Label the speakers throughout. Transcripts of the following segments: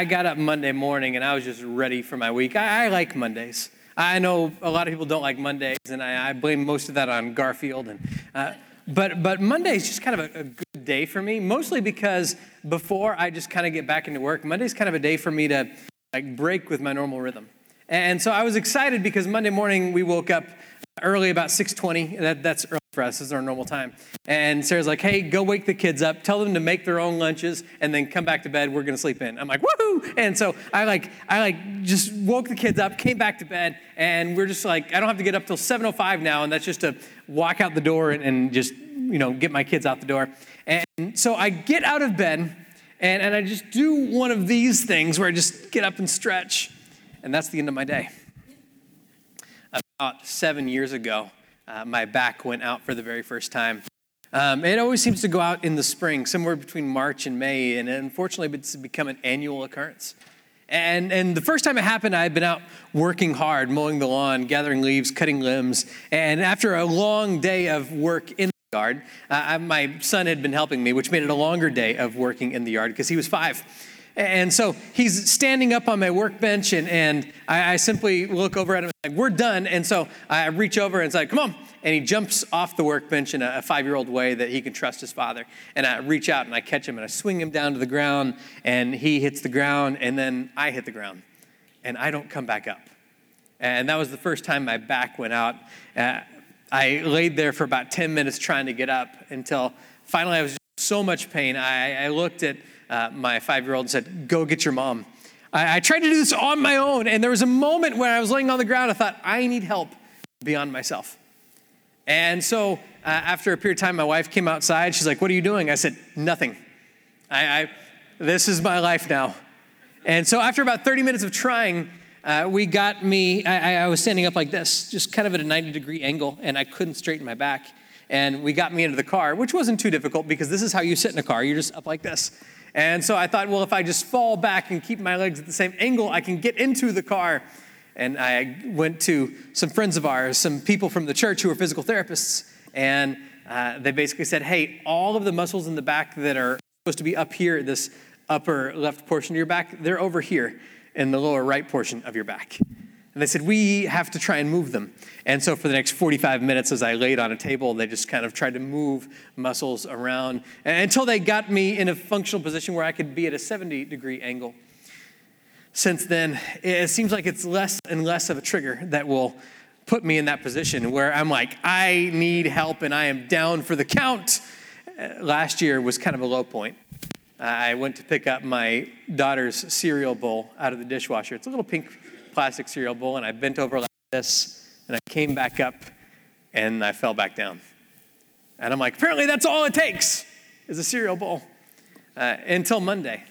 Speaker 1: I got up Monday morning and I was just ready for my week. I, I like Mondays. I know a lot of people don't like Mondays, and I, I blame most of that on Garfield. And, uh, but, but Monday is just kind of a, a, good day for me, mostly because before I just kind of get back into work, Monday's kind of a day for me to like break with my normal rhythm. And so I was excited because Monday morning we woke up early, about 6:20. That, that's early for us. This is our normal time. And Sarah's like, "Hey, go wake the kids up. Tell them to make their own lunches, and then come back to bed. We're gonna sleep in." I'm like, "Woohoo!" And so I like, I like just woke the kids up, came back to bed, and we're just like, I don't have to get up till 7:05 now, and that's just to walk out the door and, and just you know get my kids out the door. And so I get out of bed, and, and I just do one of these things where I just get up and stretch, and that's the end of my day about seven years ago, uh, my back went out for the very first time. Um, it always seems to go out in the spring, somewhere between March and May, and unfortunately, it's become an annual occurrence. And, and the first time it happened, I had been out working hard, mowing the lawn, gathering leaves, cutting limbs. And after a long day of work in the yard, uh, my son had been helping me, which made it a longer day of working in the yard because he was five. And so he's standing up on my workbench, and, and I, I simply look over at him, like, we're done. And so I reach over and it's like, come on. And he jumps off the workbench in a, a five year old way that he can trust his father. And I reach out and I catch him and I swing him down to the ground, and he hits the ground, and then I hit the ground. And I don't come back up. And that was the first time my back went out. Uh, I laid there for about 10 minutes trying to get up until finally I was so much pain. I, I looked at uh, my five year old said, Go get your mom. I, I tried to do this on my own, and there was a moment when I was laying on the ground, I thought, I need help beyond myself. And so, uh, after a period of time, my wife came outside. She's like, What are you doing? I said, Nothing. I, I this is my life now. And so, after about 30 minutes of trying, uh, we got me, I, I, was standing up like this, just kind of at a 90 degree angle, and I couldn't straighten my back. And we got me into the car, which wasn't too difficult because this is how you sit in a car. You're just up like this. And so I thought, well, if I just fall back and keep my legs at the same angle, I can get into the car. And I went to some friends of ours, some people from the church who are physical therapists, and uh, they basically said, hey, all of the muscles in the back that are supposed to be up here, this upper left portion of your back, they're over here in the lower right portion of your back. And they said, We have to try and move them. And so, for the next 45 minutes, as I laid on a table, they just kind of tried to move muscles around until they got me in a functional position where I could be at a 70 degree angle. Since then, it seems like it's less and less of a trigger that will put me in that position where I'm like, I need help and I am down for the count. Uh, last year was kind of a low point. I went to pick up my daughter's cereal bowl out of the dishwasher. It's a little pink plastic cereal bowl and I bent over like this and I came back up and I fell back down. And I'm like, apparently that's all it takes is a cereal bowl. Uh, until Monday.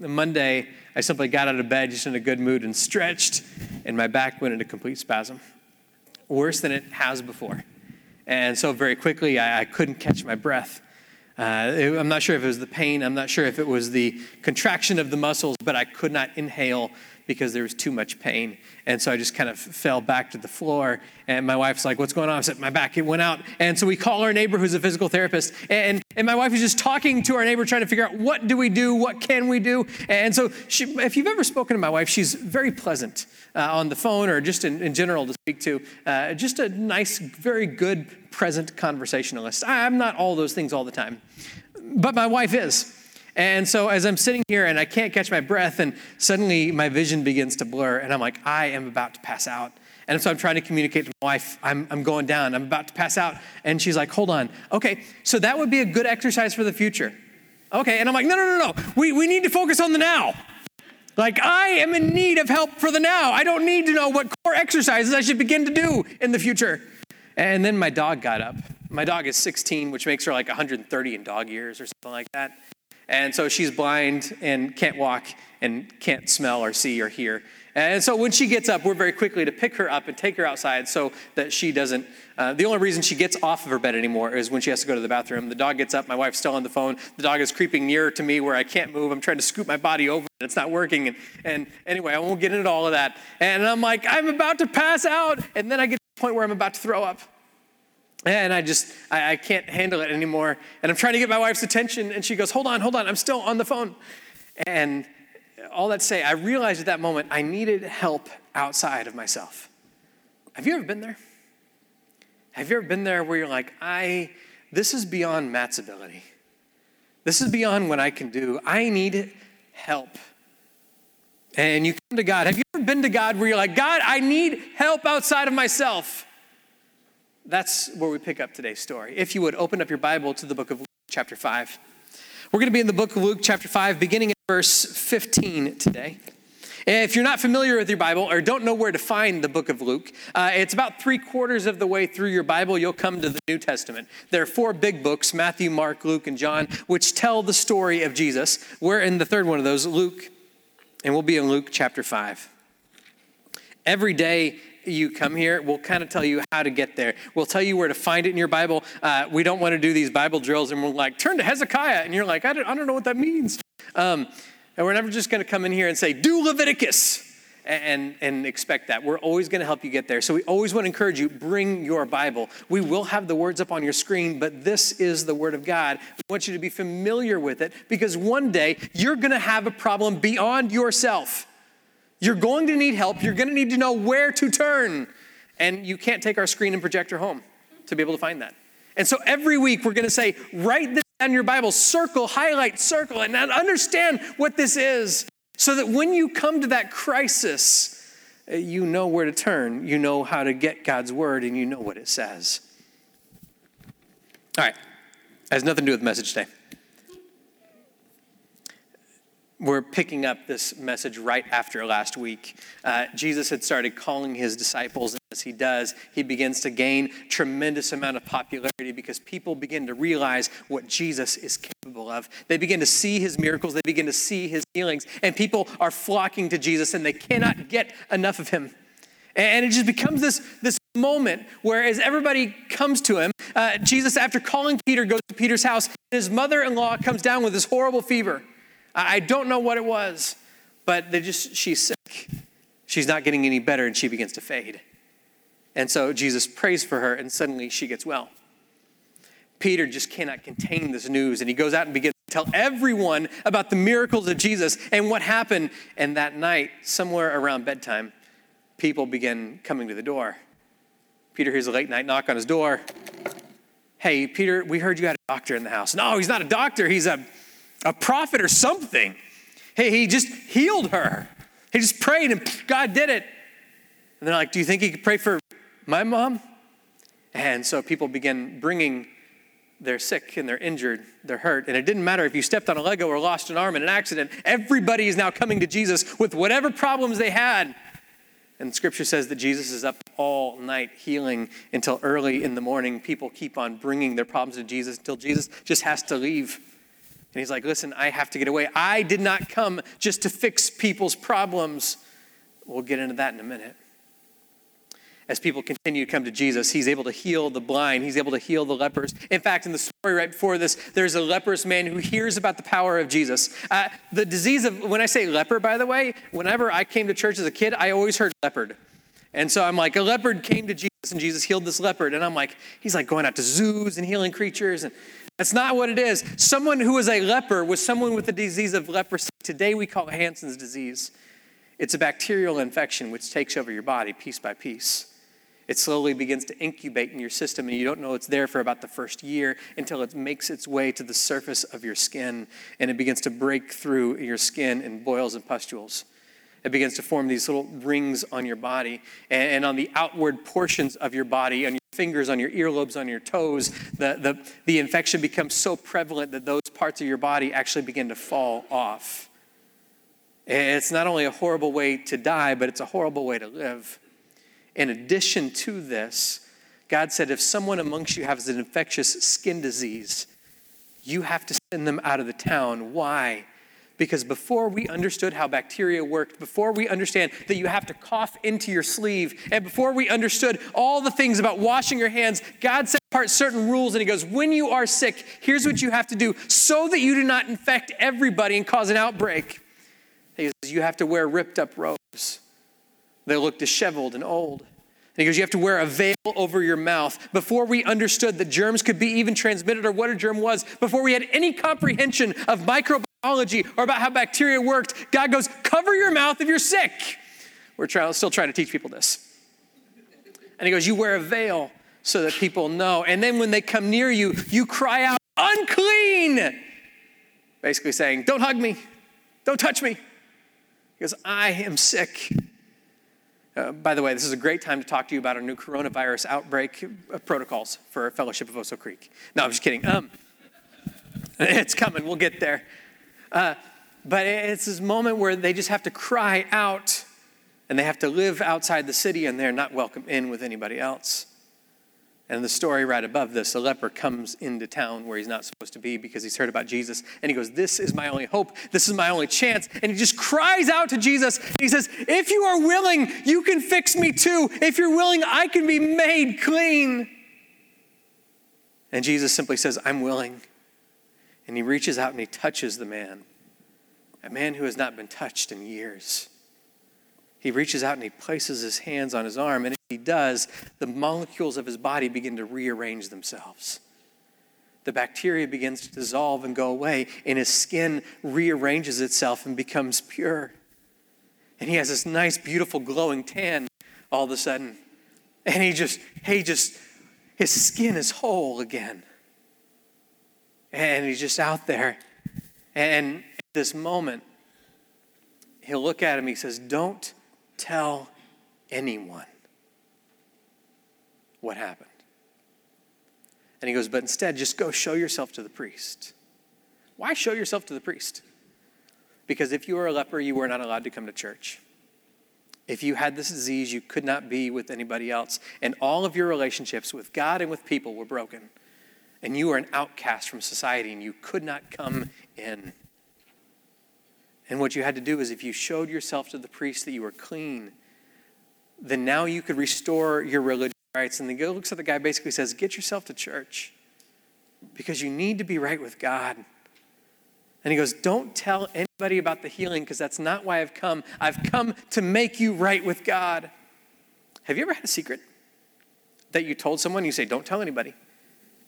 Speaker 1: The Monday, I simply got out of bed just in a good mood and stretched, and my back went into complete spasm. Worse than it has before. And so, very quickly, I, I couldn't catch my breath. Uh, I'm not sure if it was the pain, I'm not sure if it was the contraction of the muscles, but I could not inhale because there was too much pain. And so I just kind of fell back to the floor. And my wife's like, What's going on? I said, My back, it went out. And so we call our neighbor who's a physical therapist. And, and my wife is just talking to our neighbor, trying to figure out what do we do? What can we do? And so she, if you've ever spoken to my wife, she's very pleasant uh, on the phone or just in, in general to speak to. Uh, just a nice, very good, present conversationalist. I'm not all those things all the time, but my wife is. And so as I'm sitting here and I can't catch my breath, and suddenly my vision begins to blur, and I'm like, I am about to pass out. And so I'm trying to communicate to my wife, I'm, I'm going down, I'm about to pass out. And she's like, hold on. Okay, so that would be a good exercise for the future. Okay, and I'm like, no, no, no, no. We, we need to focus on the now. Like, I am in need of help for the now. I don't need to know what core exercises I should begin to do in the future. And then my dog got up. My dog is 16, which makes her like 130 in dog years or something like that. And so she's blind and can't walk and can't smell or see or hear. And so when she gets up, we're very quickly to pick her up and take her outside so that she doesn't. Uh, the only reason she gets off of her bed anymore is when she has to go to the bathroom. The dog gets up, my wife's still on the phone. The dog is creeping nearer to me where I can't move. I'm trying to scoop my body over, and it's not working. And, and anyway, I won't get into all of that. And I'm like, I'm about to pass out. And then I get to the point where I'm about to throw up. And I just, I, I, can't handle it anymore. And I'm trying to get my wife's attention, and she goes, Hold on, hold on, I'm still on the phone. And all that to say, I realized at that moment I needed help outside of myself. Have you ever been there? Have you ever been there where you're like, I, this is beyond Matt's ability. This is beyond what I can do. I need help. And you come to God. Have you ever been to God where you're like, God, I need help outside of myself? That's where we pick up today's story. If you would open up your Bible to the book of Luke, chapter 5. We're going to be in the book of Luke, chapter 5, beginning at verse 15 today. If you're not familiar with your Bible or don't know where to find the book of Luke, uh, it's about three quarters of the way through your Bible, you'll come to the New Testament. There are four big books Matthew, Mark, Luke, and John, which tell the story of Jesus. We're in the third one of those, Luke, and we'll be in Luke chapter 5. Every day, you come here, we'll kind of tell you how to get there. We'll tell you where to find it in your Bible. Uh, we don't want to do these Bible drills and we're like, turn to Hezekiah. And you're like, I don't, I don't know what that means. Um, and we're never just going to come in here and say, do Leviticus and, and expect that. We're always going to help you get there. So we always want to encourage you bring your Bible. We will have the words up on your screen, but this is the Word of God. We want you to be familiar with it because one day you're going to have a problem beyond yourself. You're going to need help. You're going to need to know where to turn. And you can't take our screen and projector home to be able to find that. And so every week we're going to say, write this down in your Bible, circle, highlight, circle, and understand what this is so that when you come to that crisis, uh, you know where to turn, you know how to get God's word, and you know what it says. All right, has nothing to do with the message today we're picking up this message right after last week. Uh, Jesus had started calling his disciples, and as he does, he begins to gain tremendous amount of popularity because people begin to realize what Jesus is capable of. They begin to see his miracles, they begin to see his healings, and people are flocking to Jesus, and they cannot get enough of him. And it just becomes this, this moment where, as everybody comes to him, uh, Jesus, after calling Peter, goes to Peter's house. And his mother in law comes down with this horrible fever. I don't know what it was, but they just she's sick. She's not getting any better and she begins to fade. And so Jesus prays for her and suddenly she gets well. Peter just cannot contain this news and he goes out and begins to tell everyone about the miracles of Jesus and what happened. And that night, somewhere around bedtime, people begin coming to the door. Peter hears a late night knock on his door. Hey, Peter, we heard you had a doctor in the house. No, he's not a doctor. He's a a prophet or something. Hey, he just healed her. He just prayed and God did it. And they're like, Do you think he could pray for my mom? And so people begin bringing they're sick and they're injured, they're hurt. And it didn't matter if you stepped on a Lego or lost an arm in an accident, everybody is now coming to Jesus with whatever problems they had. And scripture says that Jesus is up all night healing until early in the morning. People keep on bringing their problems to Jesus until Jesus just has to leave. And he's like, Listen, I have to get away. I did not come just to fix people's problems. We'll get into that in a minute. As people continue to come to Jesus, he's able to heal the blind, he's able to heal the lepers. In fact, in the story right before this, there's a leprous man who hears about the power of Jesus. Uh, the disease of, when I say leper, by the way, whenever I came to church as a kid, I always heard leopard. And so I'm like, a leopard came to Jesus and Jesus healed this leopard. And I'm like, he's like going out to zoos and healing creatures. And that's not what it is. Someone who was a leper was someone with the disease of leprosy. Today we call it Hansen's disease. It's a bacterial infection which takes over your body piece by piece. It slowly begins to incubate in your system, and you don't know it's there for about the first year until it makes its way to the surface of your skin and it begins to break through your skin in boils and pustules. It begins to form these little rings on your body and on the outward portions of your body, on your fingers, on your earlobes, on your toes. The, the, the infection becomes so prevalent that those parts of your body actually begin to fall off. it's not only a horrible way to die, but it's a horrible way to live. In addition to this, God said if someone amongst you has an infectious skin disease, you have to send them out of the town. Why? Because before we understood how bacteria worked, before we understand that you have to cough into your sleeve, and before we understood all the things about washing your hands, God set apart certain rules and He goes, When you are sick, here's what you have to do so that you do not infect everybody and cause an outbreak. He says, You have to wear ripped up robes. They look disheveled and old. He goes, You have to wear a veil over your mouth. Before we understood that germs could be even transmitted or what a germ was, before we had any comprehension of microbiology or about how bacteria worked, God goes, Cover your mouth if you're sick. We're try- still trying to teach people this. And he goes, You wear a veil so that people know. And then when they come near you, you cry out, Unclean! Basically saying, Don't hug me, don't touch me. Because I am sick. Uh, by the way, this is a great time to talk to you about our new coronavirus outbreak uh, protocols for Fellowship of Oso Creek. No, I'm just kidding. Um, it's coming. We'll get there. Uh, but it's this moment where they just have to cry out and they have to live outside the city and they're not welcome in with anybody else. And the story right above this, a leper comes into town where he's not supposed to be because he's heard about Jesus. And he goes, This is my only hope. This is my only chance. And he just cries out to Jesus. He says, If you are willing, you can fix me too. If you're willing, I can be made clean. And Jesus simply says, I'm willing. And he reaches out and he touches the man, a man who has not been touched in years. He reaches out and he places his hands on his arm, and he does, the molecules of his body begin to rearrange themselves. The bacteria begins to dissolve and go away, and his skin rearranges itself and becomes pure. And he has this nice, beautiful, glowing tan all of a sudden. And he just, he just, his skin is whole again. And he's just out there. And at this moment, he'll look at him, he says, Don't tell anyone what happened. And he goes, But instead, just go show yourself to the priest. Why show yourself to the priest? Because if you were a leper, you were not allowed to come to church. If you had this disease, you could not be with anybody else. And all of your relationships with God and with people were broken. And you were an outcast from society and you could not come in. And what you had to do is if you showed yourself to the priest that you were clean, then now you could restore your religious rights. And the guy looks at the guy basically says, Get yourself to church because you need to be right with God. And he goes, Don't tell anybody about the healing because that's not why I've come. I've come to make you right with God. Have you ever had a secret that you told someone? You say, Don't tell anybody.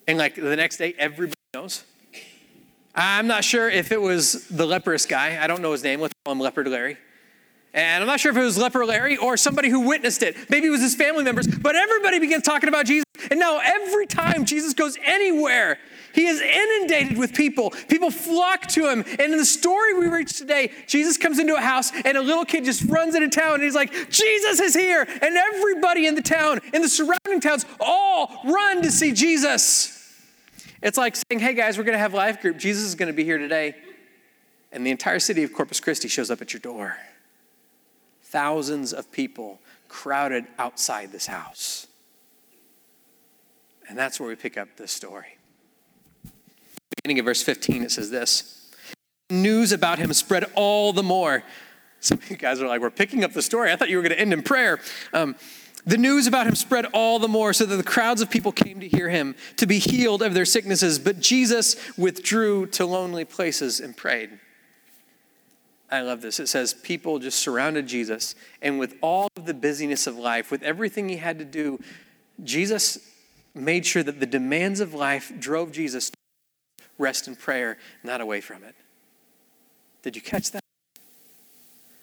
Speaker 1: And like the next day, everybody knows? I'm not sure if it was the leprous guy. I don't know his name. Let's call him Leopard Larry. And I'm not sure if it was Leper Larry or somebody who witnessed it. Maybe it was his family members. But everybody begins talking about Jesus. And now every time Jesus goes anywhere, he is inundated with people. People flock to him. And in the story we read today, Jesus comes into a house and a little kid just runs into town and he's like, Jesus is here. And everybody in the town, in the surrounding towns, all run to see Jesus. It's like saying, hey guys, we're going to have life group. Jesus is going to be here today. And the entire city of Corpus Christi shows up at your door. Thousands of people crowded outside this house. And that's where we pick up this story. Beginning of verse 15, it says this News about him spread all the more. Some of you guys are like, we're picking up the story. I thought you were going to end in prayer. Um, the news about him spread all the more so that the crowds of people came to hear him, to be healed of their sicknesses. But Jesus withdrew to lonely places and prayed. I love this. It says, People just surrounded Jesus, and with all of the busyness of life, with everything he had to do, Jesus made sure that the demands of life drove Jesus to rest and prayer, not away from it. Did you catch that?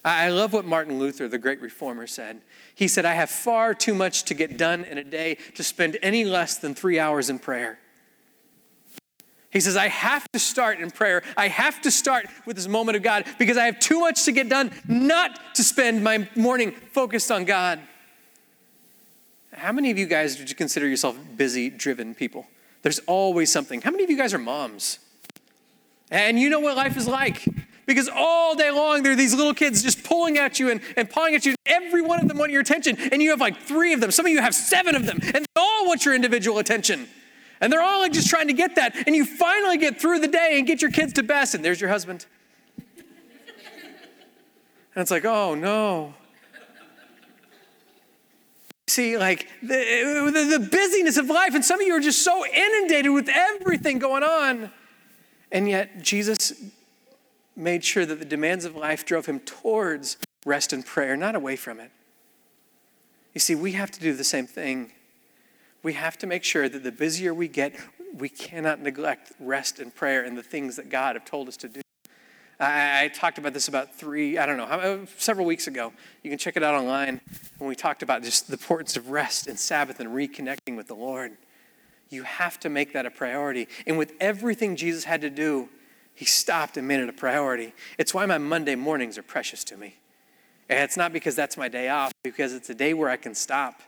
Speaker 1: I love what Martin Luther, the great reformer, said. He said, I have far too much to get done in a day to spend any less than three hours in prayer. He says, I have to start in prayer. I have to start with this moment of God because I have too much to get done not to spend my morning focused on God. How many of you guys would you consider yourself busy, driven people? There's always something. How many of you guys are moms? And you know what life is like. Because all day long, there are these little kids just pulling at you and, and pawing at you. Every one of them want your attention. And you have like three of them. Some of you have seven of them. And they all want your individual attention. And they're all like just trying to get that. And you finally get through the day and get your kids to bed. And there's your husband. And it's like, oh no. See, like the, the, the busyness of life. And some of you are just so inundated with everything going on. And yet, Jesus made sure that the demands of life drove him towards rest and prayer, not away from it. You see, we have to do the same thing. We have to make sure that the busier we get, we cannot neglect rest and prayer and the things that God have told us to do. I, I talked about this about three, I don't know, how, uh, several weeks ago. You can check it out online when we talked about just the importance of rest and Sabbath and reconnecting with the Lord. You have to make that a priority. And with everything Jesus had to do, he stopped and made it a priority. It's why my Monday mornings are precious to me. And it's not because that's my day off, because it's a day where I can stop.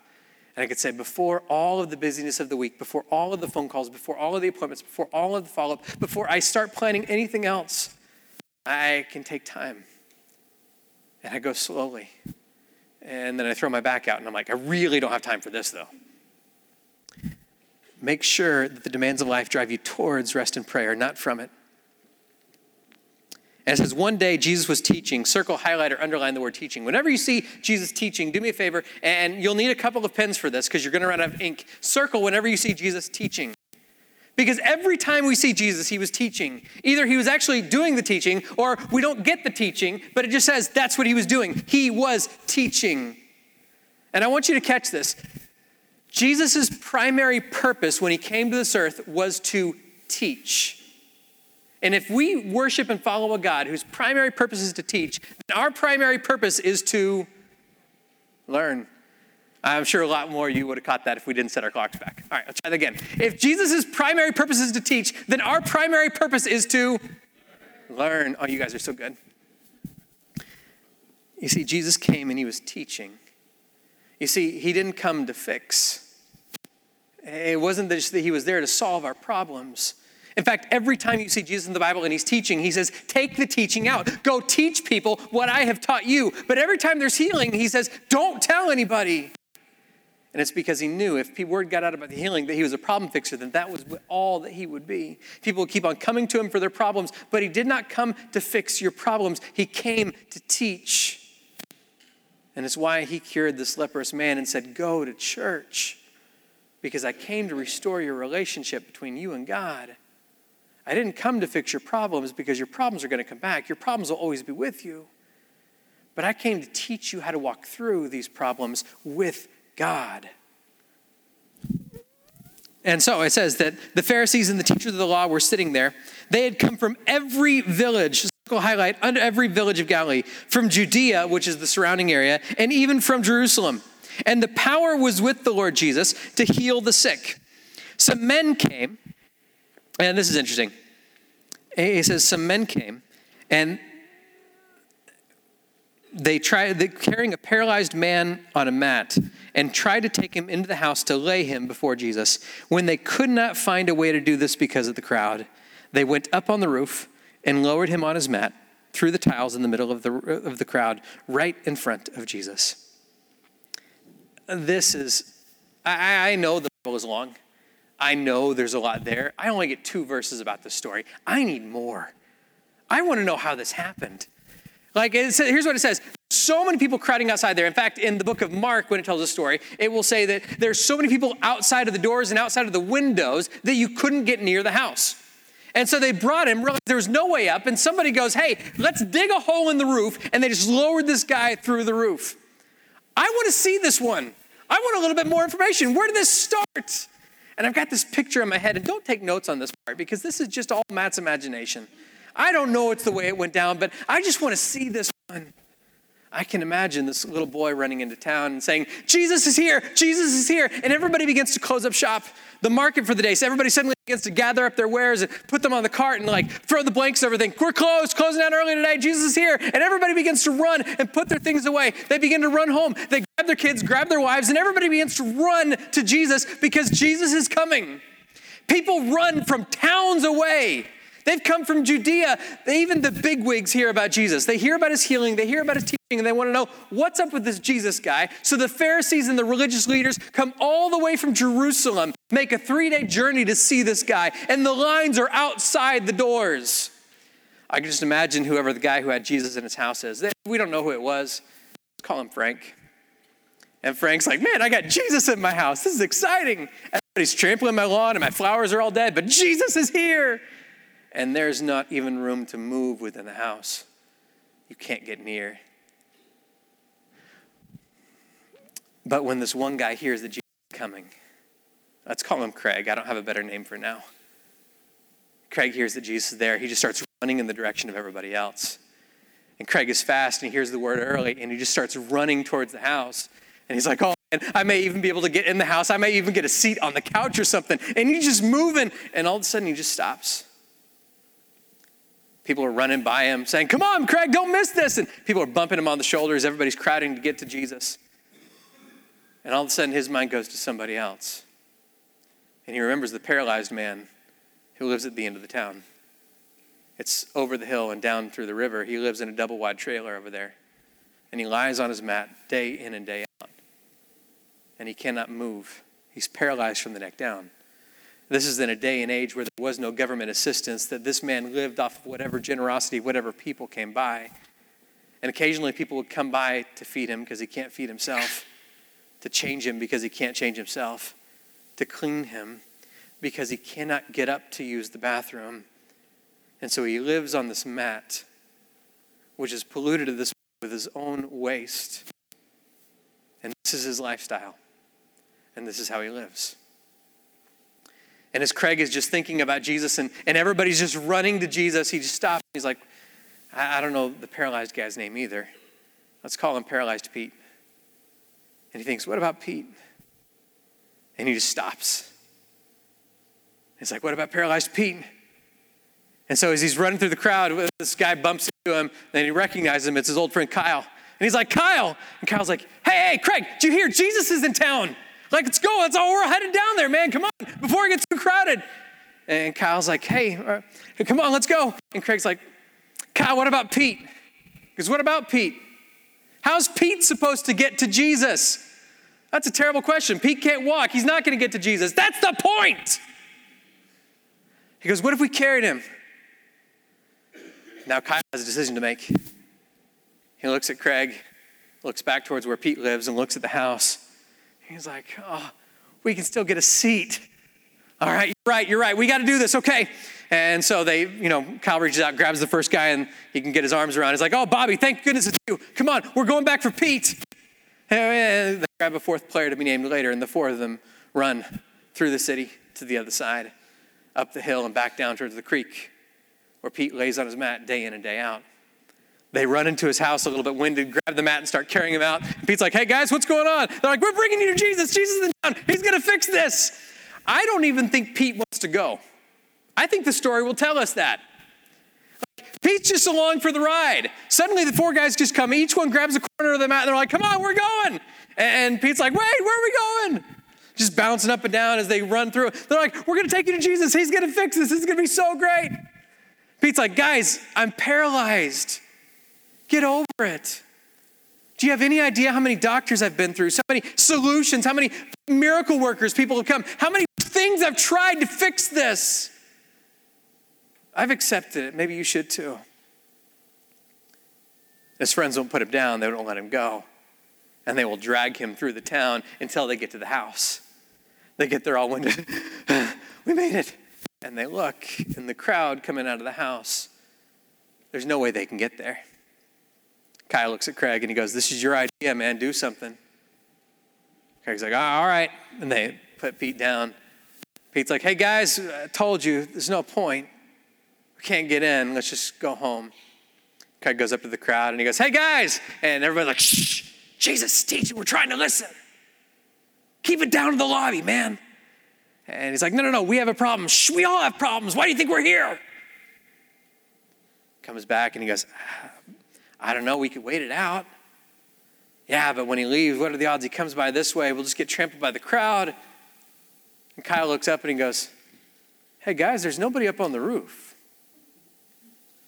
Speaker 1: And I could say, before all of the busyness of the week, before all of the phone calls, before all of the appointments, before all of the follow up, before I start planning anything else, I can take time. And I go slowly. And then I throw my back out and I'm like, I really don't have time for this though. Make sure that the demands of life drive you towards rest and prayer, not from it. And it says, one day Jesus was teaching. Circle, highlight, or underline the word teaching. Whenever you see Jesus teaching, do me a favor, and you'll need a couple of pens for this because you're going to run out of ink. Circle whenever you see Jesus teaching. Because every time we see Jesus, he was teaching. Either he was actually doing the teaching, or we don't get the teaching, but it just says that's what he was doing. He was teaching. And I want you to catch this. Jesus' primary purpose when he came to this earth was to teach. And if we worship and follow a God whose primary purpose is to teach, then our primary purpose is to learn. I'm sure a lot more you would have caught that if we didn't set our clocks back. All right, let's try that again. If Jesus' primary purpose is to teach, then our primary purpose is to learn. Oh, you guys are so good. You see, Jesus came and he was teaching. You see, he didn't come to fix. It wasn't just that he was there to solve our problems. In fact, every time you see Jesus in the Bible and he's teaching, he says, Take the teaching out. Go teach people what I have taught you. But every time there's healing, he says, Don't tell anybody. And it's because he knew if word got out about the healing that he was a problem fixer, then that was all that he would be. People would keep on coming to him for their problems, but he did not come to fix your problems. He came to teach. And it's why he cured this leprous man and said, Go to church, because I came to restore your relationship between you and God. I didn't come to fix your problems because your problems are going to come back. Your problems will always be with you. But I came to teach you how to walk through these problems with God. And so it says that the Pharisees and the teachers of the law were sitting there. They had come from every village, highlight, under every village of Galilee, from Judea, which is the surrounding area, and even from Jerusalem. And the power was with the Lord Jesus to heal the sick. Some men came, and this is interesting. He says, Some men came, and they tried they, carrying a paralyzed man on a mat and tried to take him into the house to lay him before Jesus. When they could not find a way to do this because of the crowd, they went up on the roof and lowered him on his mat through the tiles in the middle of the, of the crowd, right in front of Jesus. This is, I, I know the Bible is long. I know there's a lot there. I only get two verses about this story. I need more. I want to know how this happened. Like, here's what it says so many people crowding outside there. In fact, in the book of Mark, when it tells a story, it will say that there's so many people outside of the doors and outside of the windows that you couldn't get near the house. And so they brought him, realized there was no way up, and somebody goes, Hey, let's dig a hole in the roof. And they just lowered this guy through the roof. I want to see this one. I want a little bit more information. Where did this start? And I've got this picture in my head, and don't take notes on this part because this is just all Matt's imagination. I don't know it's the way it went down, but I just want to see this one. I can imagine this little boy running into town and saying, Jesus is here, Jesus is here. And everybody begins to close up shop, the market for the day. So everybody suddenly begins to gather up their wares and put them on the cart and like throw the blanks and everything. We're closed, closing down early today, Jesus is here. And everybody begins to run and put their things away. They begin to run home. They grab their kids, grab their wives, and everybody begins to run to Jesus because Jesus is coming. People run from towns away They've come from Judea. They, even the bigwigs hear about Jesus. They hear about his healing, they hear about his teaching, and they want to know what's up with this Jesus guy. So the Pharisees and the religious leaders come all the way from Jerusalem, make a three day journey to see this guy, and the lines are outside the doors. I can just imagine whoever the guy who had Jesus in his house is. We don't know who it was. Let's call him Frank. And Frank's like, man, I got Jesus in my house. This is exciting. Everybody's trampling my lawn and my flowers are all dead, but Jesus is here and there's not even room to move within the house. You can't get near. But when this one guy hears that Jesus is coming, let's call him Craig. I don't have a better name for now. Craig hears that Jesus is there. He just starts running in the direction of everybody else. And Craig is fast and he hears the word early and he just starts running towards the house. And he's like, oh, and I may even be able to get in the house. I may even get a seat on the couch or something. And he's just moving. And all of a sudden he just stops. People are running by him saying, Come on, Craig, don't miss this. And people are bumping him on the shoulders. Everybody's crowding to get to Jesus. And all of a sudden, his mind goes to somebody else. And he remembers the paralyzed man who lives at the end of the town. It's over the hill and down through the river. He lives in a double wide trailer over there. And he lies on his mat day in and day out. And he cannot move. He's paralyzed from the neck down. This is in a day and age where there was no government assistance, that this man lived off of whatever generosity, whatever people came by. And occasionally people would come by to feed him because he can't feed himself, to change him because he can't change himself, to clean him because he cannot get up to use the bathroom. And so he lives on this mat, which is polluted to this with his own waste. And this is his lifestyle. And this is how he lives. And as Craig is just thinking about Jesus and, and everybody's just running to Jesus, he just stops. He's like, I, I don't know the paralyzed guy's name either. Let's call him Paralyzed Pete. And he thinks, What about Pete? And he just stops. He's like, What about Paralyzed Pete? And so as he's running through the crowd, this guy bumps into him, and he recognizes him. It's his old friend Kyle. And he's like, Kyle. And Kyle's like, Hey, hey, Craig, did you hear Jesus is in town? Like, let's go. Let's all, we're headed down there, man. Come on, before it gets too crowded. And Kyle's like, hey, uh, come on, let's go. And Craig's like, Kyle, what about Pete? Because what about Pete? How's Pete supposed to get to Jesus? That's a terrible question. Pete can't walk. He's not going to get to Jesus. That's the point. He goes, What if we carried him? Now Kyle has a decision to make. He looks at Craig, looks back towards where Pete lives, and looks at the house. He's like, oh, we can still get a seat. All right, you're right, you're right. We got to do this, okay. And so they, you know, Kyle reaches out, grabs the first guy, and he can get his arms around. He's like, oh, Bobby, thank goodness it's you. Come on, we're going back for Pete. And they grab a fourth player to be named later, and the four of them run through the city to the other side, up the hill, and back down towards the creek, where Pete lays on his mat day in and day out. They run into his house a little bit winded, grab the mat, and start carrying him out. And Pete's like, hey guys, what's going on? They're like, we're bringing you to Jesus. Jesus is in town. He's going to fix this. I don't even think Pete wants to go. I think the story will tell us that. Pete's just along for the ride. Suddenly, the four guys just come. Each one grabs a corner of the mat, and they're like, come on, we're going. And Pete's like, wait, where are we going? Just bouncing up and down as they run through. They're like, we're going to take you to Jesus. He's going to fix this. This is going to be so great. Pete's like, guys, I'm paralyzed. Get over it. Do you have any idea how many doctors I've been through? So many solutions, how many miracle workers people have come, how many things I've tried to fix this. I've accepted it. Maybe you should too. His friends won't put him down, they won't let him go. And they will drag him through the town until they get to the house. They get there all winded. we made it. And they look, and the crowd coming out of the house, there's no way they can get there. Kyle looks at Craig and he goes, This is your idea, man. Do something. Craig's like, oh, All right. And they put Pete down. Pete's like, Hey, guys, I told you, there's no point. We can't get in. Let's just go home. Craig goes up to the crowd and he goes, Hey, guys. And everybody's like, Shh, Jesus, teach We're trying to listen. Keep it down in the lobby, man. And he's like, No, no, no, we have a problem. Shh, we all have problems. Why do you think we're here? Comes back and he goes, I don't know, we could wait it out. Yeah, but when he leaves, what are the odds he comes by this way? We'll just get trampled by the crowd. And Kyle looks up and he goes, Hey guys, there's nobody up on the roof.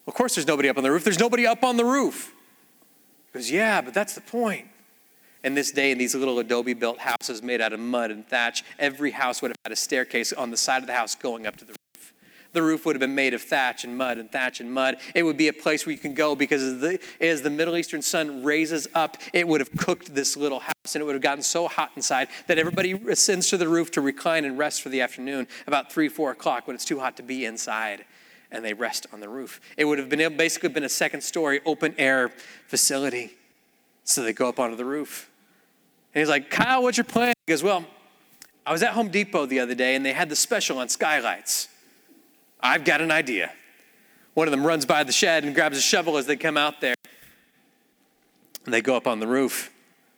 Speaker 1: Of course, there's nobody up on the roof. There's nobody up on the roof. He goes, Yeah, but that's the point. In this day, in these little adobe built houses made out of mud and thatch, every house would have had a staircase on the side of the house going up to the roof. The roof would have been made of thatch and mud and thatch and mud. It would be a place where you can go because as the, as the Middle Eastern sun raises up, it would have cooked this little house and it would have gotten so hot inside that everybody ascends to the roof to recline and rest for the afternoon about three, four o'clock when it's too hot to be inside and they rest on the roof. It would have been basically been a second story open air facility. So they go up onto the roof And he's like, Kyle, what's your plan? He goes, Well, I was at Home Depot the other day and they had the special on skylights. I've got an idea. One of them runs by the shed and grabs a shovel as they come out there. And they go up on the roof.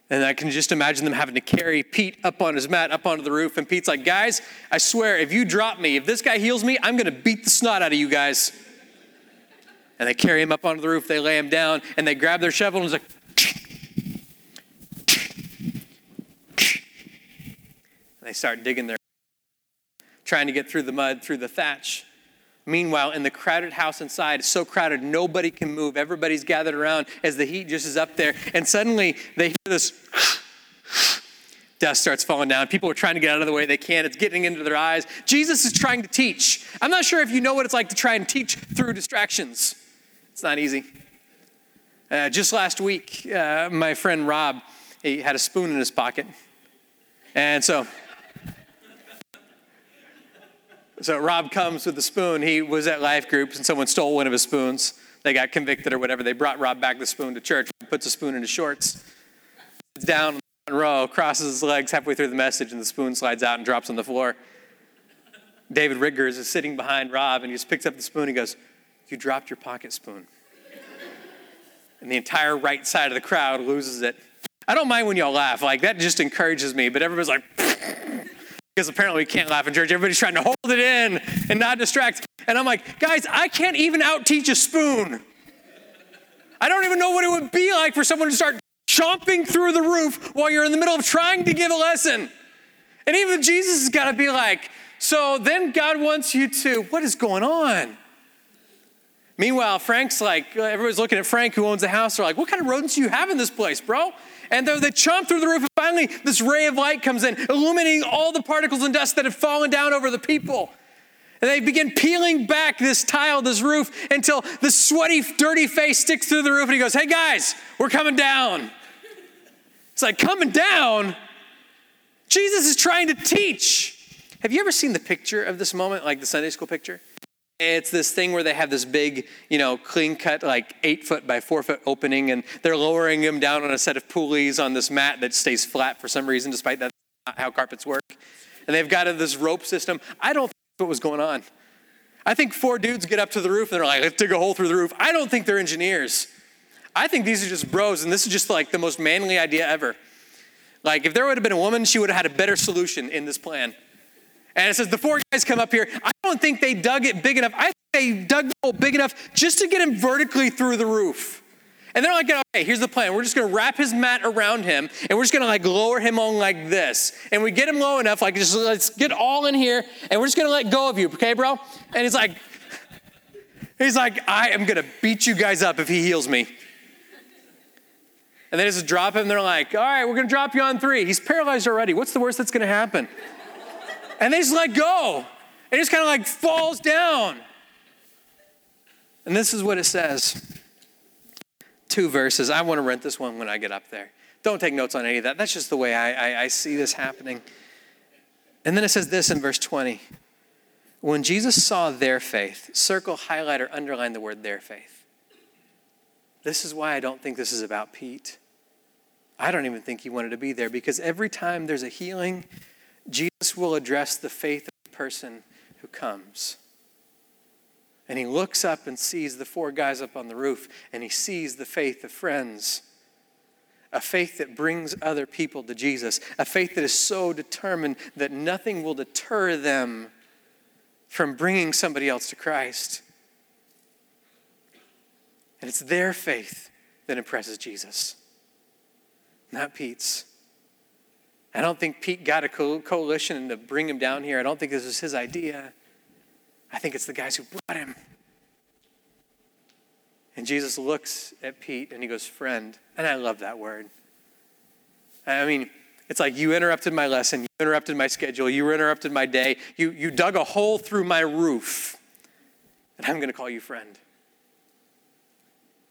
Speaker 1: And I can just imagine them having to carry Pete up on his mat, up onto the roof. And Pete's like, Guys, I swear, if you drop me, if this guy heals me, I'm going to beat the snot out of you guys. And they carry him up onto the roof, they lay him down, and they grab their shovel and it's like, they start digging their trying to get through the mud through the thatch meanwhile in the crowded house inside it's so crowded nobody can move. Everybody's gathered around as the heat just is up there. And suddenly they hear this dust starts falling down. People are trying to get out of the way. They can't. It's getting into their eyes. Jesus is trying to teach. I'm not sure if you know what it's like to try and teach through distractions. It's not easy. Uh, just last week uh, my friend rob he had a spoon in his pocket. And so so Rob comes with a spoon. He was at life groups and someone stole one of his spoons. They got convicted or whatever. They brought Rob back the spoon to church, puts a spoon in his shorts, sits down in the row, crosses his legs halfway through the message, and the spoon slides out and drops on the floor. David Riggers is sitting behind Rob and he just picks up the spoon and goes, You dropped your pocket spoon. and the entire right side of the crowd loses it. I don't mind when y'all laugh. Like, that just encourages me, but everybody's like, because apparently we can't laugh in church. Everybody's trying to hold it in and not distract. And I'm like, guys, I can't even out teach a spoon. I don't even know what it would be like for someone to start chomping through the roof while you're in the middle of trying to give a lesson. And even Jesus has got to be like, so then God wants you to, what is going on? Meanwhile, Frank's like, everybody's looking at Frank who owns the house. They're like, what kind of rodents do you have in this place, bro? And they chomp through the roof, and finally, this ray of light comes in, illuminating all the particles and dust that had fallen down over the people. And they begin peeling back this tile, this roof, until the sweaty, dirty face sticks through the roof, and he goes, Hey guys, we're coming down. It's like, coming down? Jesus is trying to teach. Have you ever seen the picture of this moment, like the Sunday school picture? It's this thing where they have this big, you know, clean cut, like eight foot by four foot opening, and they're lowering him down on a set of pulleys on this mat that stays flat for some reason, despite that's not how carpets work. And they've got this rope system. I don't think what was going on. I think four dudes get up to the roof and they're like, let's dig a hole through the roof. I don't think they're engineers. I think these are just bros, and this is just like the most manly idea ever. Like, if there would have been a woman, she would have had a better solution in this plan. And it says the four guys come up here. I don't think they dug it big enough. I think they dug the hole big enough just to get him vertically through the roof. And they're like, okay, here's the plan. We're just gonna wrap his mat around him and we're just gonna like lower him on like this. And we get him low enough, like just let's get all in here and we're just gonna let go of you, okay, bro? And he's like, he's like, I am gonna beat you guys up if he heals me. And they just drop him. They're like, all right, we're gonna drop you on three. He's paralyzed already. What's the worst that's gonna happen? And they just let go. It just kind of like falls down. And this is what it says. Two verses. I want to rent this one when I get up there. Don't take notes on any of that. That's just the way I, I, I see this happening. And then it says this in verse 20. When Jesus saw their faith, circle, highlight, or underline the word their faith. This is why I don't think this is about Pete. I don't even think he wanted to be there because every time there's a healing, Jesus will address the faith of the person who comes. And he looks up and sees the four guys up on the roof, and he sees the faith of friends. A faith that brings other people to Jesus. A faith that is so determined that nothing will deter them from bringing somebody else to Christ. And it's their faith that impresses Jesus, not Pete's. I don't think Pete got a coalition to bring him down here. I don't think this was his idea. I think it's the guys who brought him. And Jesus looks at Pete and he goes, Friend. And I love that word. I mean, it's like you interrupted my lesson, you interrupted my schedule, you interrupted my day, you, you dug a hole through my roof, and I'm going to call you friend.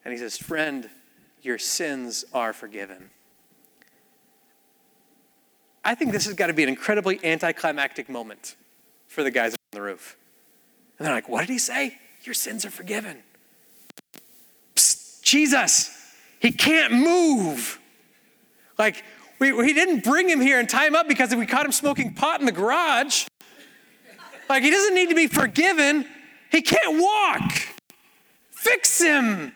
Speaker 1: And he says, Friend, your sins are forgiven. I think this has got to be an incredibly anticlimactic moment for the guys on the roof. And they're like, What did he say? Your sins are forgiven. Psst, Jesus, he can't move. Like, We, we didn't bring him here and tie him up because we caught him smoking pot in the garage. Like, he doesn't need to be forgiven. He can't walk. Fix him.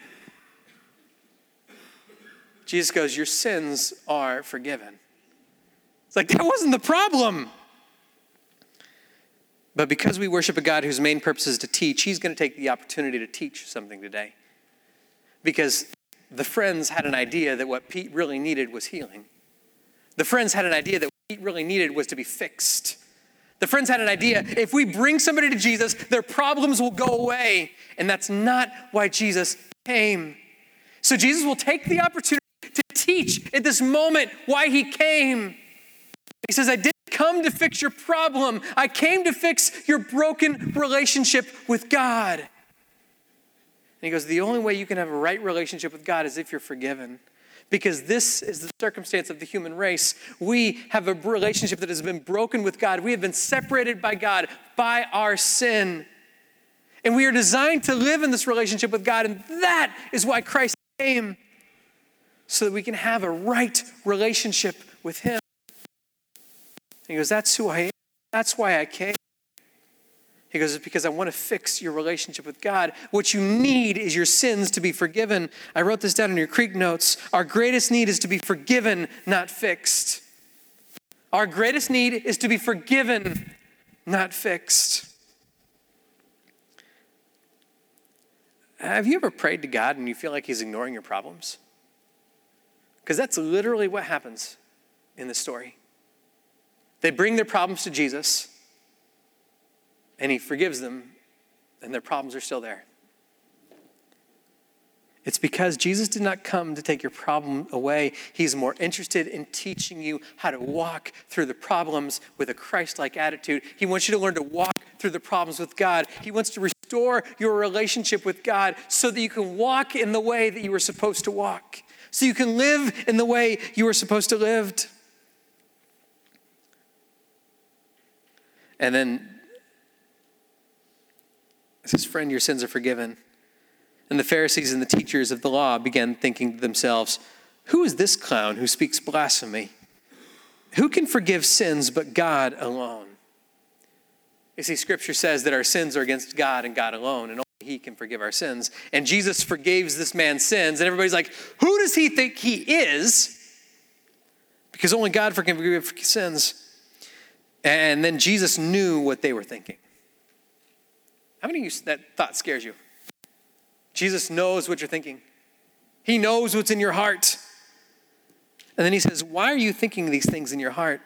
Speaker 1: Jesus goes, Your sins are forgiven. It's like, that wasn't the problem. But because we worship a God whose main purpose is to teach, he's going to take the opportunity to teach something today. Because the friends had an idea that what Pete really needed was healing. The friends had an idea that what Pete really needed was to be fixed. The friends had an idea if we bring somebody to Jesus, their problems will go away. And that's not why Jesus came. So Jesus will take the opportunity to teach at this moment why he came. He says, I didn't come to fix your problem, I came to fix your broken relationship with God. And he goes, The only way you can have a right relationship with God is if you're forgiven. Because this is the circumstance of the human race. We have a relationship that has been broken with God. We have been separated by God by our sin. And we are designed to live in this relationship with God. And that is why Christ came, so that we can have a right relationship with Him. He goes, That's who I am. That's why I came. He goes, It's because I want to fix your relationship with God. What you need is your sins to be forgiven. I wrote this down in your Creek notes. Our greatest need is to be forgiven, not fixed. Our greatest need is to be forgiven, not fixed. Have you ever prayed to God and you feel like He's ignoring your problems? Because that's literally what happens in the story. They bring their problems to Jesus and he forgives them, and their problems are still there. It's because Jesus did not come to take your problem away. He's more interested in teaching you how to walk through the problems with a Christ like attitude. He wants you to learn to walk through the problems with God. He wants to restore your relationship with God so that you can walk in the way that you were supposed to walk, so you can live in the way you were supposed to live. And then says, Friend, your sins are forgiven. And the Pharisees and the teachers of the law began thinking to themselves, Who is this clown who speaks blasphemy? Who can forgive sins but God alone? You see, Scripture says that our sins are against God and God alone, and only He can forgive our sins. And Jesus forgives this man's sins, and everybody's like, Who does he think he is? Because only God can forgive sins. And then Jesus knew what they were thinking. How many of you that thought scares you? Jesus knows what you're thinking. He knows what's in your heart. And then he says, Why are you thinking these things in your heart?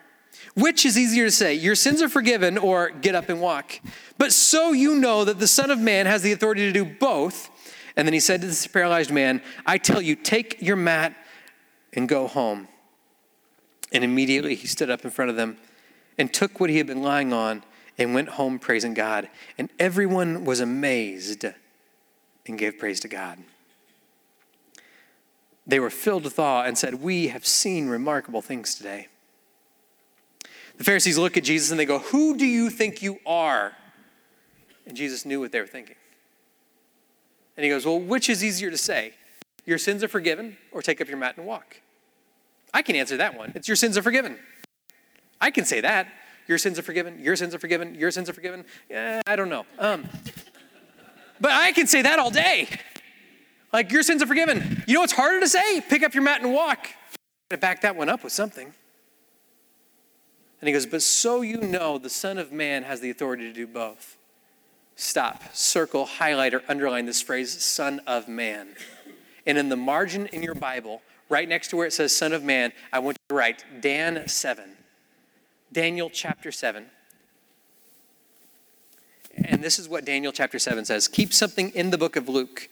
Speaker 1: Which is easier to say, Your sins are forgiven, or get up and walk? But so you know that the Son of Man has the authority to do both. And then he said to this paralyzed man, I tell you, take your mat and go home. And immediately he stood up in front of them and took what he had been lying on and went home praising God. And everyone was amazed and gave praise to God. They were filled with awe and said, We have seen remarkable things today. The Pharisees look at Jesus and they go, Who do you think you are? And Jesus knew what they were thinking. And he goes, Well, which is easier to say? Your sins are forgiven, or take up your mat and walk? I can answer that one. It's your sins are forgiven. I can say that. Your sins are forgiven. Your sins are forgiven. Your sins are forgiven. Yeah, I don't know. Um, but I can say that all day. Like, your sins are forgiven. You know what's harder to say? Pick up your mat and walk. To back that one up with something. And he goes, But so you know the Son of Man has the authority to do both. Stop, circle, highlight, or underline this phrase, Son of Man. And in the margin in your Bible, right next to where it says Son of Man, I want you to write Dan 7. Daniel chapter 7. And this is what Daniel chapter 7 says Keep something in the book of Luke.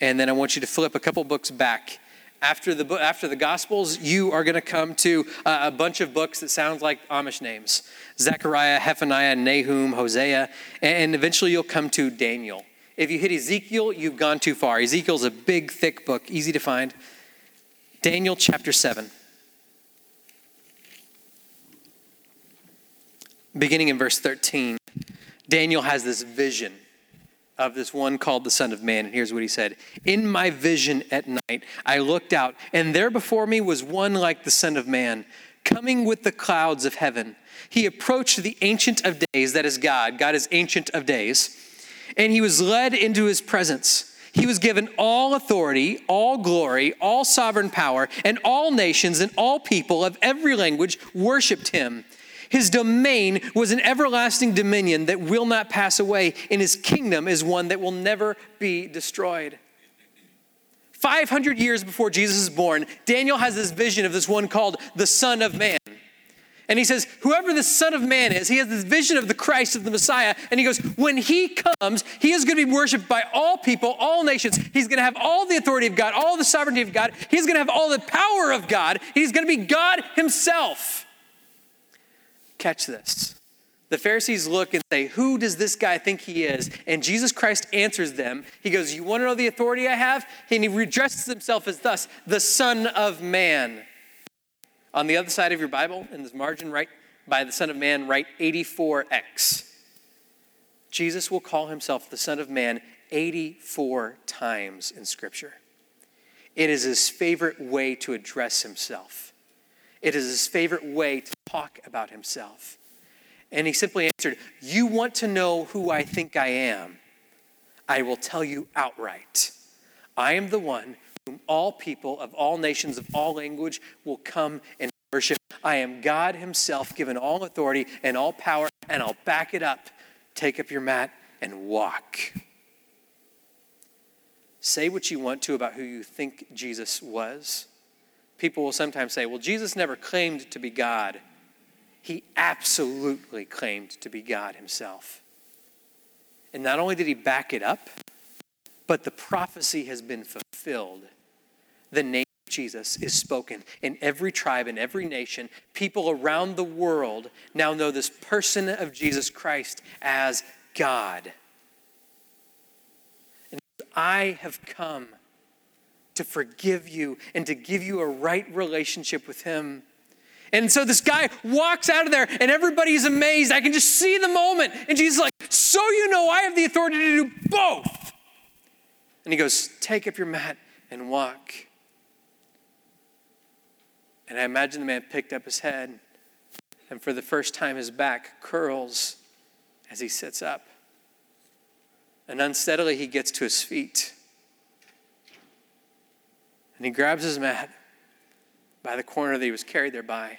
Speaker 1: And then I want you to flip a couple books back. After the, after the Gospels, you are going to come to a bunch of books that sound like Amish names Zechariah, Zephaniah, Nahum, Hosea, and eventually you'll come to Daniel. If you hit Ezekiel, you've gone too far. Ezekiel's a big, thick book, easy to find. Daniel chapter 7. Beginning in verse 13, Daniel has this vision. of this one called the Son of Man. And here's what he said In my vision at night, I looked out, and there before me was one like the Son of Man, coming with the clouds of heaven. He approached the Ancient of Days, that is God. God is Ancient of Days. And he was led into his presence. He was given all authority, all glory, all sovereign power, and all nations and all people of every language worshiped him. His domain was an everlasting dominion that will not pass away, and his kingdom is one that will never be destroyed. 500 years before Jesus is born, Daniel has this vision of this one called the Son of Man. And he says, Whoever the Son of Man is, he has this vision of the Christ, of the Messiah. And he goes, When he comes, he is going to be worshiped by all people, all nations. He's going to have all the authority of God, all the sovereignty of God. He's going to have all the power of God. He's going to be God himself. Catch this. The Pharisees look and say, Who does this guy think he is? And Jesus Christ answers them. He goes, You want to know the authority I have? And he redresses himself as thus, the Son of Man. On the other side of your Bible, in this margin, right by the Son of Man, write 84x. Jesus will call himself the Son of Man 84 times in Scripture. It is his favorite way to address himself. It is his favorite way to talk about himself. And he simply answered, You want to know who I think I am? I will tell you outright. I am the one whom all people of all nations, of all language will come and worship. I am God Himself, given all authority and all power, and I'll back it up. Take up your mat and walk. Say what you want to about who you think Jesus was. People will sometimes say, well, Jesus never claimed to be God. He absolutely claimed to be God Himself. And not only did He back it up, but the prophecy has been fulfilled the name of Jesus is spoken in every tribe, in every nation. People around the world now know this person of Jesus Christ as God. And I have come to forgive you and to give you a right relationship with Him. And so this guy walks out of there, and everybody's amazed. I can just see the moment. And Jesus is like, So you know I have the authority to do both. And he goes, Take up your mat and walk. And I imagine the man picked up his head, and for the first time, his back curls as he sits up. And unsteadily, he gets to his feet. And he grabs his mat by the corner that he was carried there by.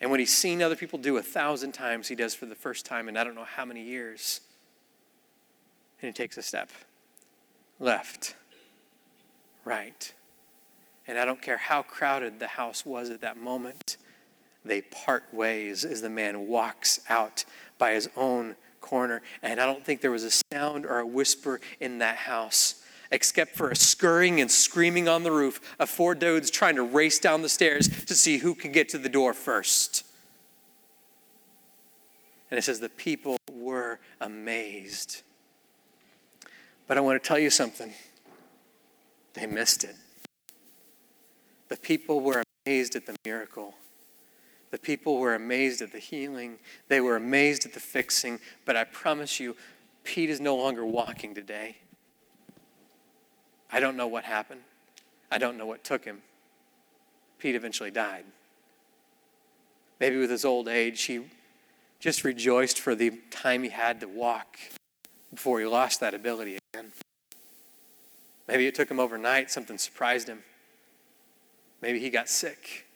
Speaker 1: And what he's seen other people do a thousand times, he does for the first time in I don't know how many years. And he takes a step left, right, and I don't care how crowded the house was at that moment, they part ways as the man walks out by his own corner. And I don't think there was a sound or a whisper in that house except for a scurrying and screaming on the roof of four dudes trying to race down the stairs to see who can get to the door first. And it says the people were amazed. But I want to tell you something. They missed it. The people were amazed at the miracle. The people were amazed at the healing. They were amazed at the fixing. But I promise you, Pete is no longer walking today. I don't know what happened. I don't know what took him. Pete eventually died. Maybe with his old age, he just rejoiced for the time he had to walk before he lost that ability again. Maybe it took him overnight, something surprised him. Maybe he got sick.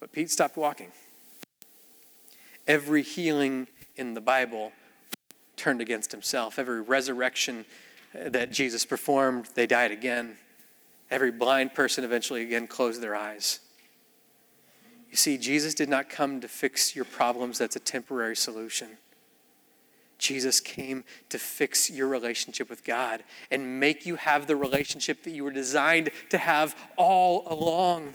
Speaker 1: But Pete stopped walking. Every healing in the Bible turned against himself. Every resurrection that Jesus performed, they died again. Every blind person eventually again closed their eyes. You see, Jesus did not come to fix your problems, that's a temporary solution. Jesus came to fix your relationship with God and make you have the relationship that you were designed to have all along.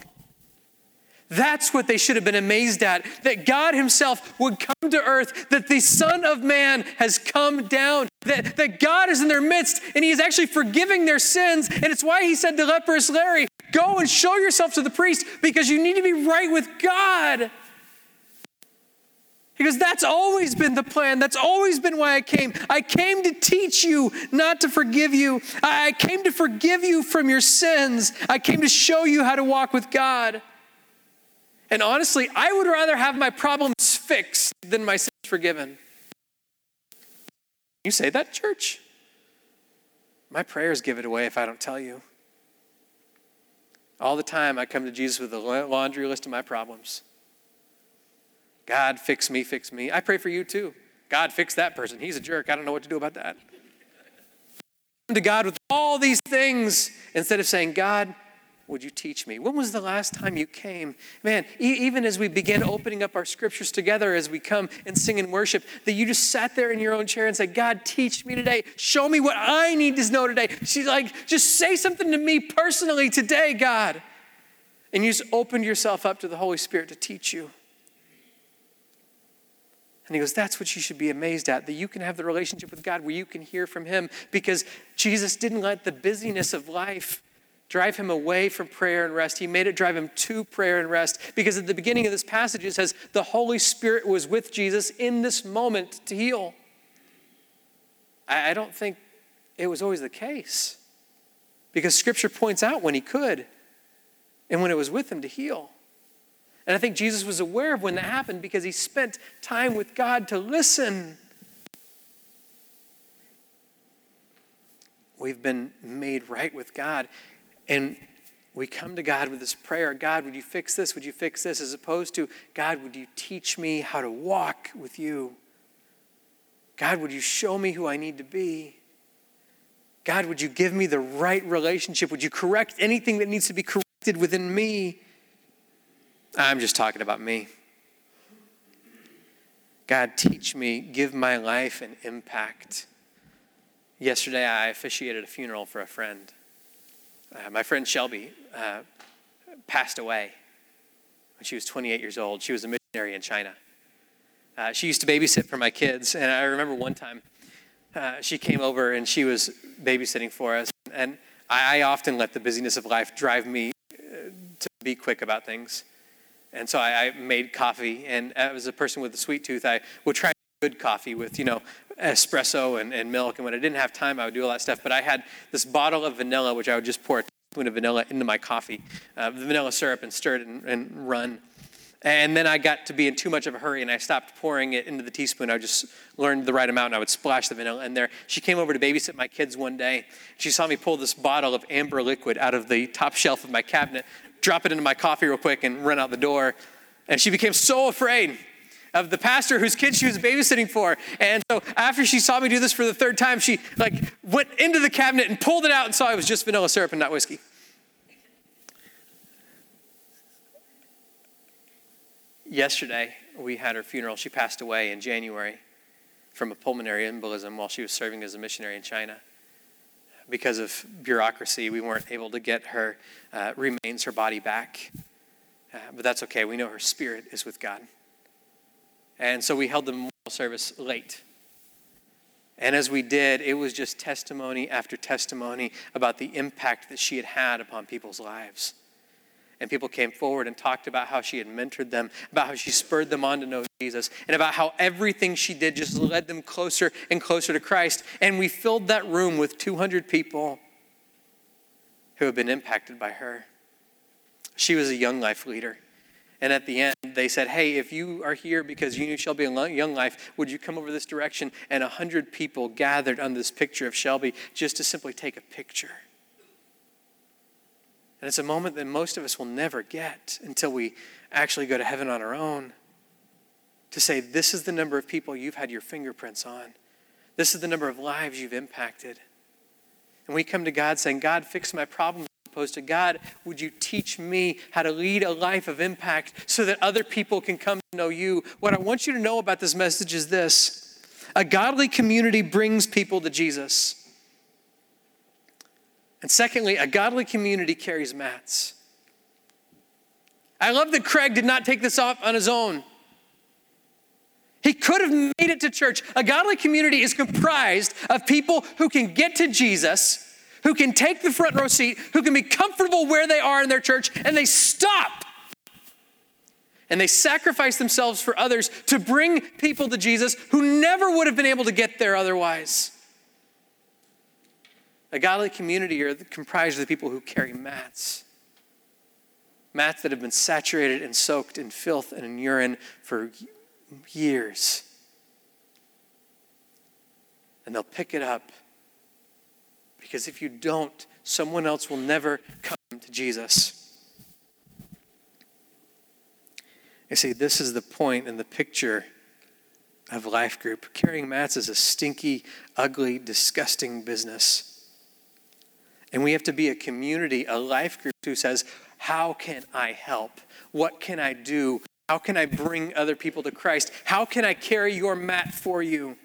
Speaker 1: That's what they should have been amazed at that God Himself would come to earth, that the Son of Man has come down, that, that God is in their midst and He is actually forgiving their sins. And it's why He said to leprous Larry, Go and show yourself to the priest because you need to be right with God. Because That's always been the plan. That's always been why I came. I came to teach you, not to forgive you. I came to forgive you from your sins. I came to show you how to walk with God. And honestly, I would rather have my problems fixed than my sins forgiven. You say that, church? My prayers give it away if I don't tell you. All the time, I come to Jesus with a laundry list of my problems. God, fix me, fix me. I pray for you too. God, fix that person. He's a jerk. I don't know what to do about that. Come to God with all these things instead of saying, God, would you teach me? When was the last time you came? Man, e- even as we begin opening up our scriptures together, as we come and sing and worship, that you just sat there in your own chair and said, God, teach me today. Show me what I need to know today. She's like, just say something to me personally today, God. And you just opened yourself up to the Holy Spirit to teach you. And he goes, That's what you should be amazed at, that you can have the relationship with God where you can hear from him because Jesus didn't let the busyness of life drive him away from prayer and rest. He made it drive him to prayer and rest because at the beginning of this passage it says, The Holy Spirit was with Jesus in this moment to heal. I don't think it was always the case because scripture points out when he could and when it was with him to heal. And I think Jesus was aware of when that happened because he spent time with God to listen. We've been made right with God. And we come to God with this prayer God, would you fix this? Would you fix this? As opposed to, God, would you teach me how to walk with you? God, would you show me who I need to be? God, would you give me the right relationship? Would you correct anything that needs to be corrected within me? I'm just talking about me. God, teach me, give my life an impact. Yesterday, I officiated a funeral for a friend. Uh, my friend Shelby uh, passed away when she was 28 years old. She was a missionary in China. Uh, she used to babysit for my kids, and I remember one time uh, she came over and she was babysitting for us. And I, I often let the busyness of life drive me uh, to be quick about things. And so I, I made coffee, and as a person with a sweet tooth, I would try good coffee with, you know, espresso and, and milk. And when I didn't have time, I would do all that stuff. But I had this bottle of vanilla, which I would just pour a teaspoon of vanilla into my coffee, uh, the vanilla syrup, and stir it and, and run. And then I got to be in too much of a hurry and I stopped pouring it into the teaspoon. I just learned the right amount and I would splash the vanilla in there. She came over to babysit my kids one day. She saw me pull this bottle of amber liquid out of the top shelf of my cabinet, drop it into my coffee real quick, and run out the door. And she became so afraid of the pastor whose kid she was babysitting for. And so after she saw me do this for the third time, she like went into the cabinet and pulled it out and saw it was just vanilla syrup and not whiskey. Yesterday, we had her funeral. She passed away in January from a pulmonary embolism while she was serving as a missionary in China. Because of bureaucracy, we weren't able to get her uh, remains, her body back. Uh, but that's okay. We know her spirit is with God. And so we held the memorial service late. And as we did, it was just testimony after testimony about the impact that she had had upon people's lives. And people came forward and talked about how she had mentored them, about how she spurred them on to know Jesus, and about how everything she did just led them closer and closer to Christ. And we filled that room with 200 people who had been impacted by her. She was a young life leader. And at the end, they said, Hey, if you are here because you knew Shelby in Young Life, would you come over this direction? And a hundred people gathered on this picture of Shelby just to simply take a picture. And it's a moment that most of us will never get until we actually go to heaven on our own. To say, This is the number of people you've had your fingerprints on, this is the number of lives you've impacted. And we come to God saying, God, fix my problems opposed to God, would you teach me how to lead a life of impact so that other people can come to know you? What I want you to know about this message is this a godly community brings people to Jesus. And secondly, a godly community carries mats. I love that Craig did not take this off on his own. He could have made it to church. A godly community is comprised of people who can get to Jesus who can take the front row seat, who can be comfortable where they are in their church, and they stop And they sacrifice themselves for others to bring people to Jesus who never would have been able to get there otherwise. A godly community are comprised of the people who carry mats. Mats that have been saturated and soaked in filth and in urine for years. And they'll pick it up because if you don't, someone else will never come to Jesus. You see, this is the point in the picture of life group. Carrying mats is a stinky, ugly, disgusting business. And we have to be a community, a life group who says, How can I help? What can I do? How can I bring other people to Christ? How can I carry your mat for you?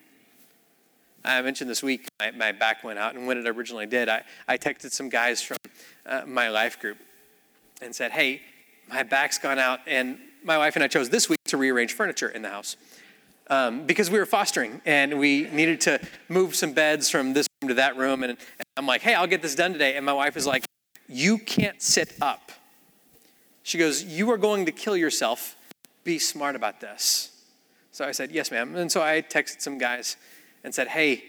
Speaker 1: I mentioned this week my, my back went out, and when it originally did, I, I texted some guys from uh, my life group and said, Hey, my back's gone out, and my wife and I chose this week to rearrange furniture in the house um, because we were fostering and we needed to move some beds from this room to that room. And, and I'm like, hey, I'll get this done today. And my wife is like, you can't sit up. She goes, you are going to kill yourself. Be smart about this. So I said, yes, ma'am. And so I texted some guys and said, hey,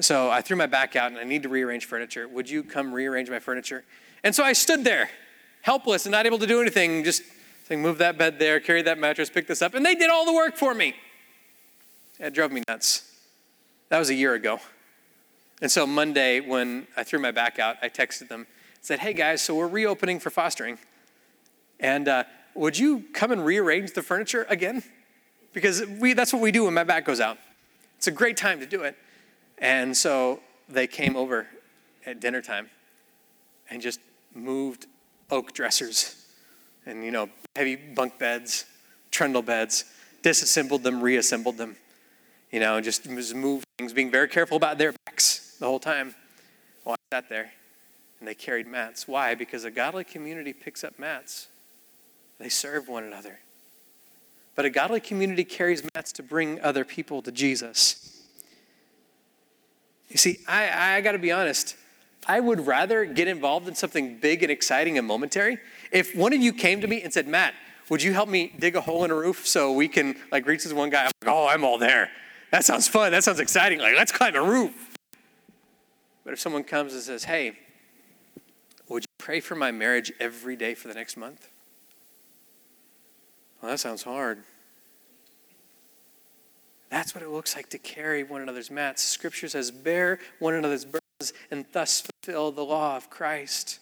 Speaker 1: so I threw my back out and I need to rearrange furniture. Would you come rearrange my furniture? And so I stood there, helpless and not able to do anything, just saying, move that bed there, carry that mattress, pick this up. And they did all the work for me. It drove me nuts. That was a year ago. And so Monday, when I threw my back out, I texted them, said, hey guys, so we're reopening for fostering. And uh, would you come and rearrange the furniture again? Because we, that's what we do when my back goes out. It's a great time to do it. And so they came over at dinner time and just moved oak dressers and, you know, heavy bunk beds, trundle beds, disassembled them, reassembled them, you know, just, just moved things, being very careful about their backs the whole time. Well, I sat there and they carried mats. Why? Because a godly community picks up mats, they serve one another. But a godly community carries mats to bring other people to Jesus. You see, I, I got to be honest. I would rather get involved in something big and exciting and momentary. If one of you came to me and said, Matt, would you help me dig a hole in a roof so we can like reach this one guy? I'm like, oh, I'm all there. That sounds fun. That sounds exciting. Like, let's climb a roof. But if someone comes and says, hey, would you pray for my marriage every day for the next month? Well, that sounds hard. That's what it looks like to carry one another's mats. Scripture says, bear one another's burdens and thus fulfill the law of Christ.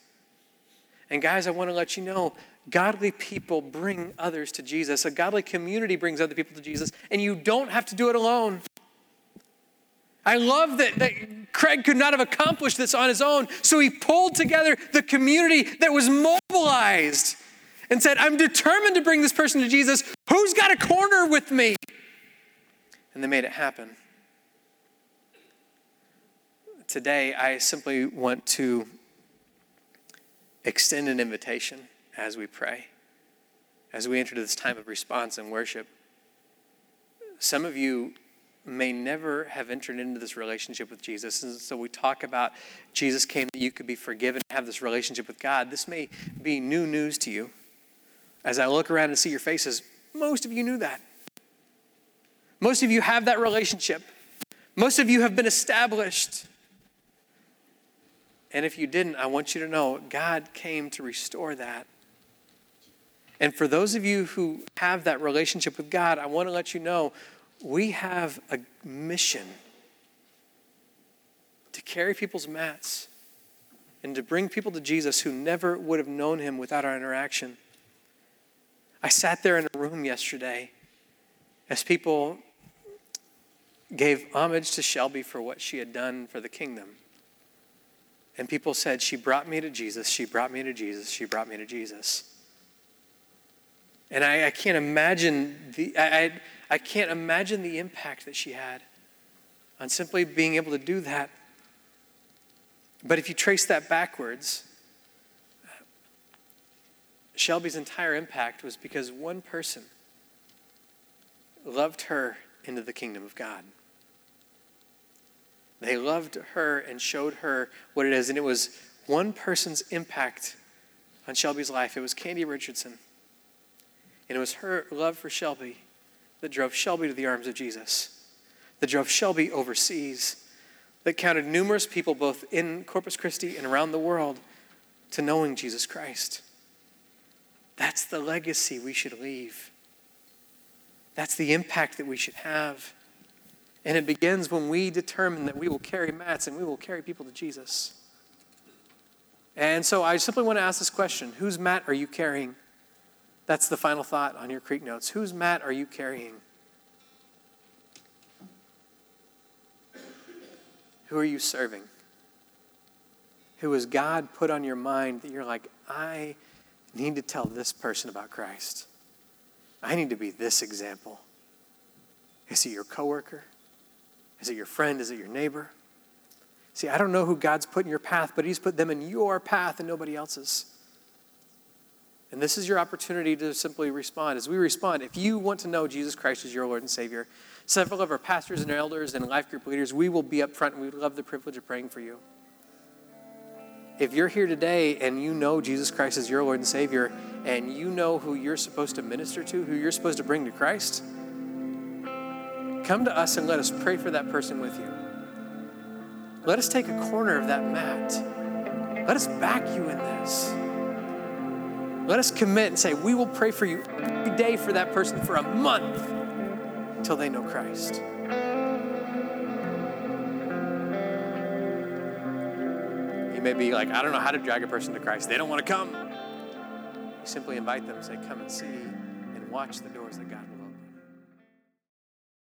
Speaker 1: And guys, I want to let you know godly people bring others to Jesus. A godly community brings other people to Jesus, and you don't have to do it alone. I love that, that Craig could not have accomplished this on his own, so he pulled together the community that was mobilized and said, I'm determined to bring this person to Jesus. Who's got a corner with me? And they made it happen today, I simply want to extend an invitation as we pray, as we enter this time of response and worship. Some of you may never have entered into this relationship with Jesus. And so we talk about Jesus came that you could be forgiven, have this relationship with God. This may be new news to you. As I look around and see your faces, most of you knew that. Most of you have that relationship. Most of you have been established. And if you didn't, I want you to know God came to restore that. And for those of you who have that relationship with God, I want to let you know we have a mission to carry people's mats and to bring people to Jesus who never would have known him without our interaction. I sat there in a room yesterday as people gave homage to Shelby for what she had done for the kingdom. And people said, She brought me to Jesus, she brought me to Jesus, she brought me to Jesus. And I, I can't imagine the I, I, I can't imagine the impact that she had on simply being able to do that. But if you trace that backwards, Shelby's entire impact was because one person loved her into the kingdom of God. They loved her and showed her what it is. And it was one person's impact on Shelby's life. It was Candy Richardson. And it was her love for Shelby that drove Shelby to the arms of Jesus, that drove Shelby overseas, that counted numerous people both in Corpus Christi and around the world to knowing Jesus Christ. That's the legacy we should leave. That's the impact that we should have. And it begins when we determine that we will carry mats and we will carry people to Jesus. And so I simply want to ask this question Whose mat are you carrying? That's the final thought on your Creek notes. Whose mat are you carrying? Who are you serving? Who has God put on your mind that you're like, I need to tell this person about Christ? I need to be this example. Is it your coworker? Is it your friend? Is it your neighbor? See, I don't know who God's put in your path, but He's put them in your path and nobody else's. And this is your opportunity to simply respond. As we respond, if you want to know Jesus Christ as your Lord and Savior, several of our pastors and elders and life group leaders, we will be up front and we love the privilege of praying for you. If you're here today and you know Jesus Christ is your Lord and Savior, and you know who you're supposed to minister to, who you're supposed to bring to Christ, come to us and let us pray for that person with you. Let us take a corner of that mat. Let us back you in this. Let us commit and say, we will pray for you every day for that person for a month until they know Christ. You may be like, I don't know how to drag a person to Christ. They don't want to come. You simply invite them and say, Come and see, and watch the doors that God